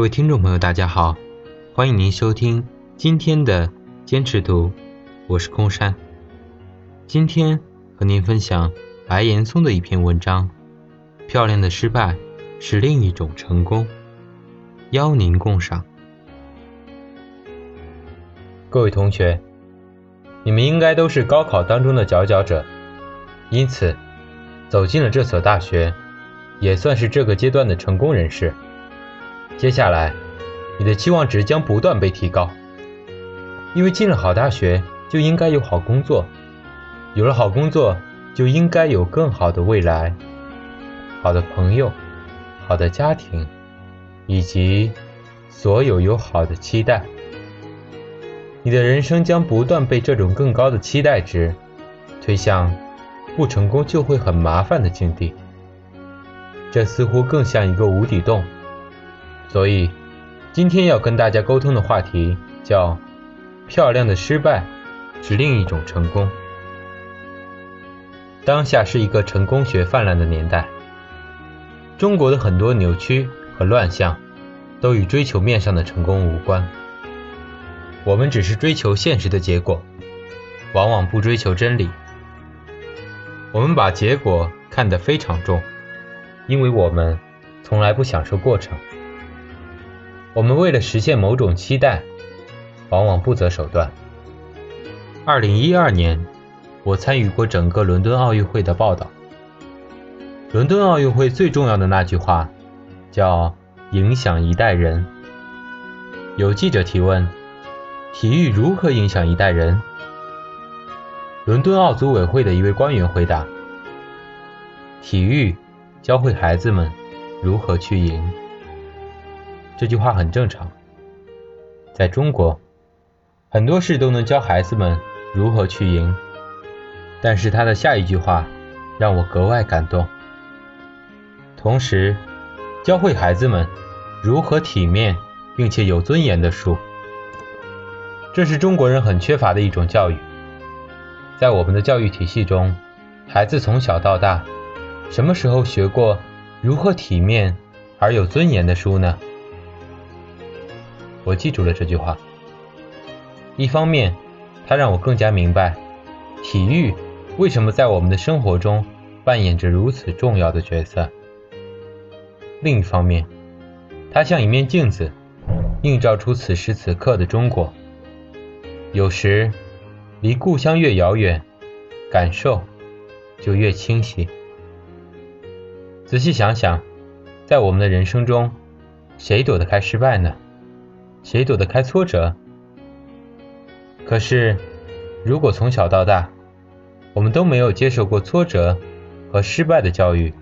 各位听众朋友，大家好，欢迎您收听今天的坚持读，我是空山。今天和您分享白岩松的一篇文章，《漂亮的失败是另一种成功》，邀您共赏。各位同学，你们应该都是高考当中的佼佼者，因此走进了这所大学，也算是这个阶段的成功人士。接下来，你的期望值将不断被提高，因为进了好大学就应该有好工作，有了好工作就应该有更好的未来、好的朋友、好的家庭，以及所有有好的期待。你的人生将不断被这种更高的期待值推向不成功就会很麻烦的境地，这似乎更像一个无底洞。所以，今天要跟大家沟通的话题叫“漂亮的失败是另一种成功”。当下是一个成功学泛滥的年代，中国的很多扭曲和乱象都与追求面上的成功无关。我们只是追求现实的结果，往往不追求真理。我们把结果看得非常重，因为我们从来不享受过程。我们为了实现某种期待，往往不择手段。二零一二年，我参与过整个伦敦奥运会的报道。伦敦奥运会最重要的那句话，叫“影响一代人”。有记者提问：“体育如何影响一代人？”伦敦奥组委会的一位官员回答：“体育教会孩子们如何去赢。”这句话很正常，在中国，很多事都能教孩子们如何去赢。但是他的下一句话让我格外感动，同时教会孩子们如何体面并且有尊严的输。这是中国人很缺乏的一种教育。在我们的教育体系中，孩子从小到大，什么时候学过如何体面而有尊严的输呢？我记住了这句话。一方面，它让我更加明白体育为什么在我们的生活中扮演着如此重要的角色；另一方面，它像一面镜子，映照出此时此刻的中国。有时，离故乡越遥远，感受就越清晰。仔细想想，在我们的人生中，谁躲得开失败呢？谁躲得开挫折？可是，如果从小到大，我们都没有接受过挫折和失败的教育，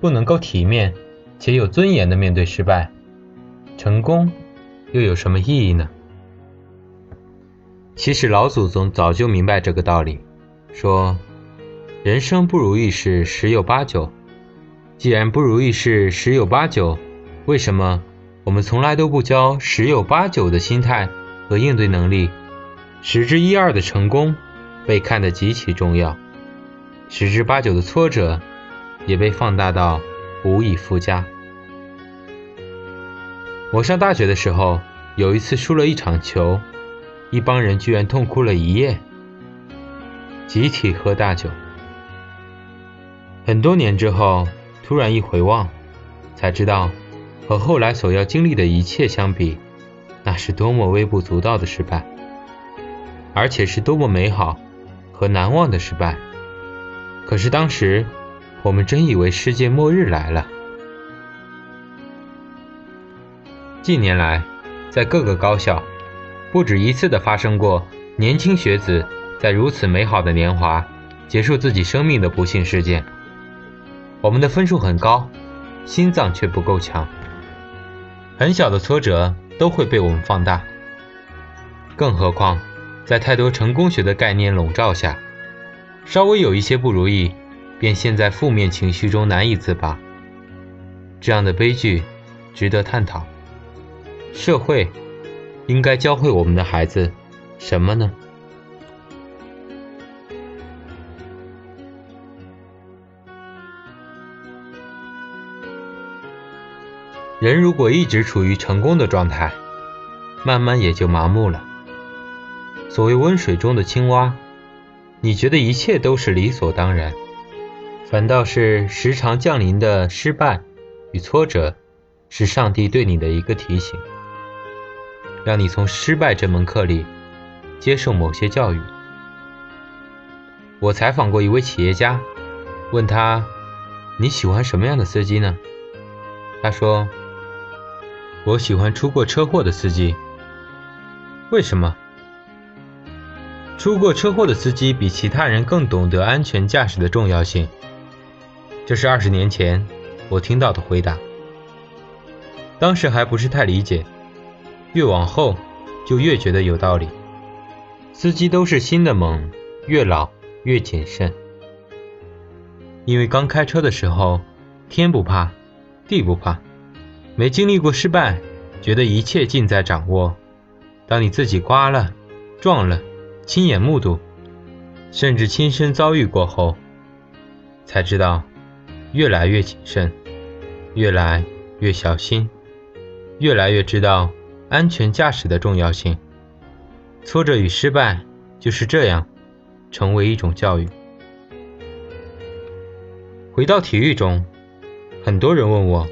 不能够体面且有尊严的面对失败，成功又有什么意义呢？其实老祖宗早就明白这个道理，说人生不如意事十有八九。既然不如意事十有八九，为什么？我们从来都不教十有八九的心态和应对能力，十之一二的成功被看得极其重要，十之八九的挫折也被放大到无以复加。我上大学的时候，有一次输了一场球，一帮人居然痛哭了一夜，集体喝大酒。很多年之后，突然一回望，才知道。和后来所要经历的一切相比，那是多么微不足道的失败，而且是多么美好和难忘的失败。可是当时，我们真以为世界末日来了。近年来，在各个高校，不止一次的发生过年轻学子在如此美好的年华结束自己生命的不幸事件。我们的分数很高，心脏却不够强。很小的挫折都会被我们放大，更何况在太多成功学的概念笼罩下，稍微有一些不如意，便陷在负面情绪中难以自拔。这样的悲剧值得探讨。社会应该教会我们的孩子什么呢？人如果一直处于成功的状态，慢慢也就麻木了。所谓温水中的青蛙，你觉得一切都是理所当然，反倒是时常降临的失败与挫折，是上帝对你的一个提醒，让你从失败这门课里接受某些教育。我采访过一位企业家，问他：“你喜欢什么样的司机呢？”他说。我喜欢出过车祸的司机。为什么？出过车祸的司机比其他人更懂得安全驾驶的重要性。这是二十年前我听到的回答。当时还不是太理解，越往后就越觉得有道理。司机都是新的猛，越老越谨慎。因为刚开车的时候，天不怕，地不怕。没经历过失败，觉得一切尽在掌握。当你自己刮了、撞了，亲眼目睹，甚至亲身遭遇过后，才知道越来越谨慎，越来越小心，越来越知道安全驾驶的重要性。挫折与失败就是这样，成为一种教育。回到体育中，很多人问我。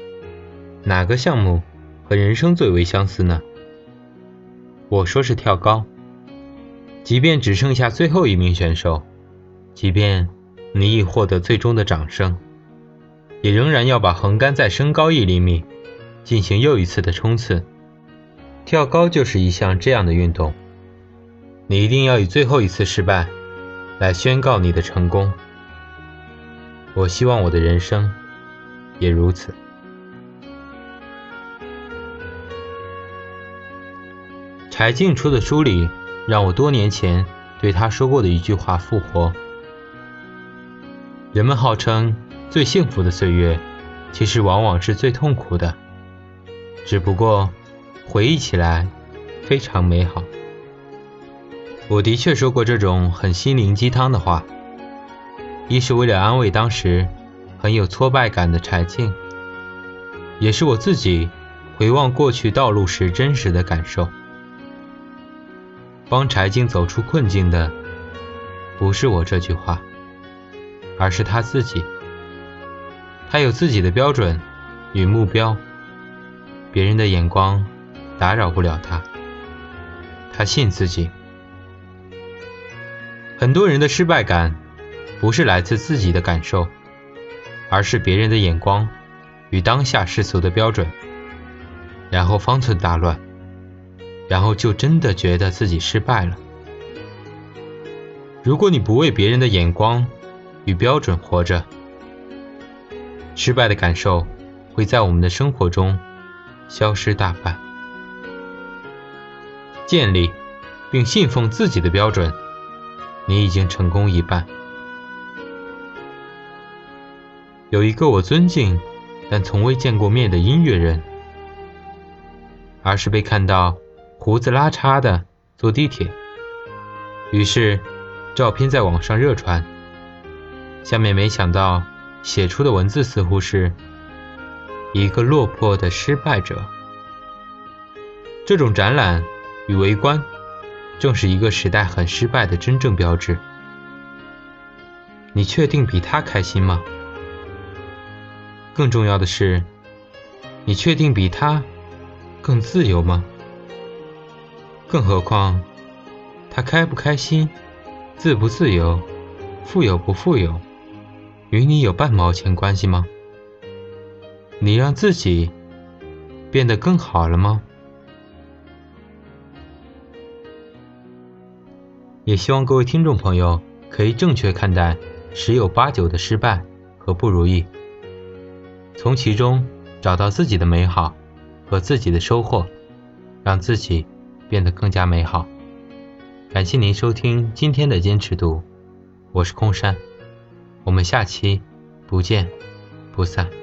哪个项目和人生最为相似呢？我说是跳高。即便只剩下最后一名选手，即便你已获得最终的掌声，也仍然要把横杆再升高一厘米，进行又一次的冲刺。跳高就是一项这样的运动，你一定要以最后一次失败来宣告你的成功。我希望我的人生也如此。柴静出的书里，让我多年前对他说过的一句话复活：人们号称最幸福的岁月，其实往往是最痛苦的，只不过回忆起来非常美好。我的确说过这种很心灵鸡汤的话，一是为了安慰当时很有挫败感的柴静，也是我自己回望过去道路时真实的感受。帮柴静走出困境的，不是我这句话，而是他自己。他有自己的标准与目标，别人的眼光打扰不了他。他信自己。很多人的失败感，不是来自自己的感受，而是别人的眼光与当下世俗的标准，然后方寸大乱。然后就真的觉得自己失败了。如果你不为别人的眼光与标准活着，失败的感受会在我们的生活中消失大半。建立并信奉自己的标准，你已经成功一半。有一个我尊敬但从未见过面的音乐人，而是被看到。胡子拉碴的坐地铁，于是照片在网上热传。下面没想到写出的文字似乎是一个落魄的失败者。这种展览与围观，正是一个时代很失败的真正标志。你确定比他开心吗？更重要的是，你确定比他更自由吗？更何况，他开不开心、自不自由、富有不富有，与你有半毛钱关系吗？你让自己变得更好了吗？也希望各位听众朋友可以正确看待十有八九的失败和不如意，从其中找到自己的美好和自己的收获，让自己。变得更加美好。感谢您收听今天的坚持读，我是空山，我们下期不见不散。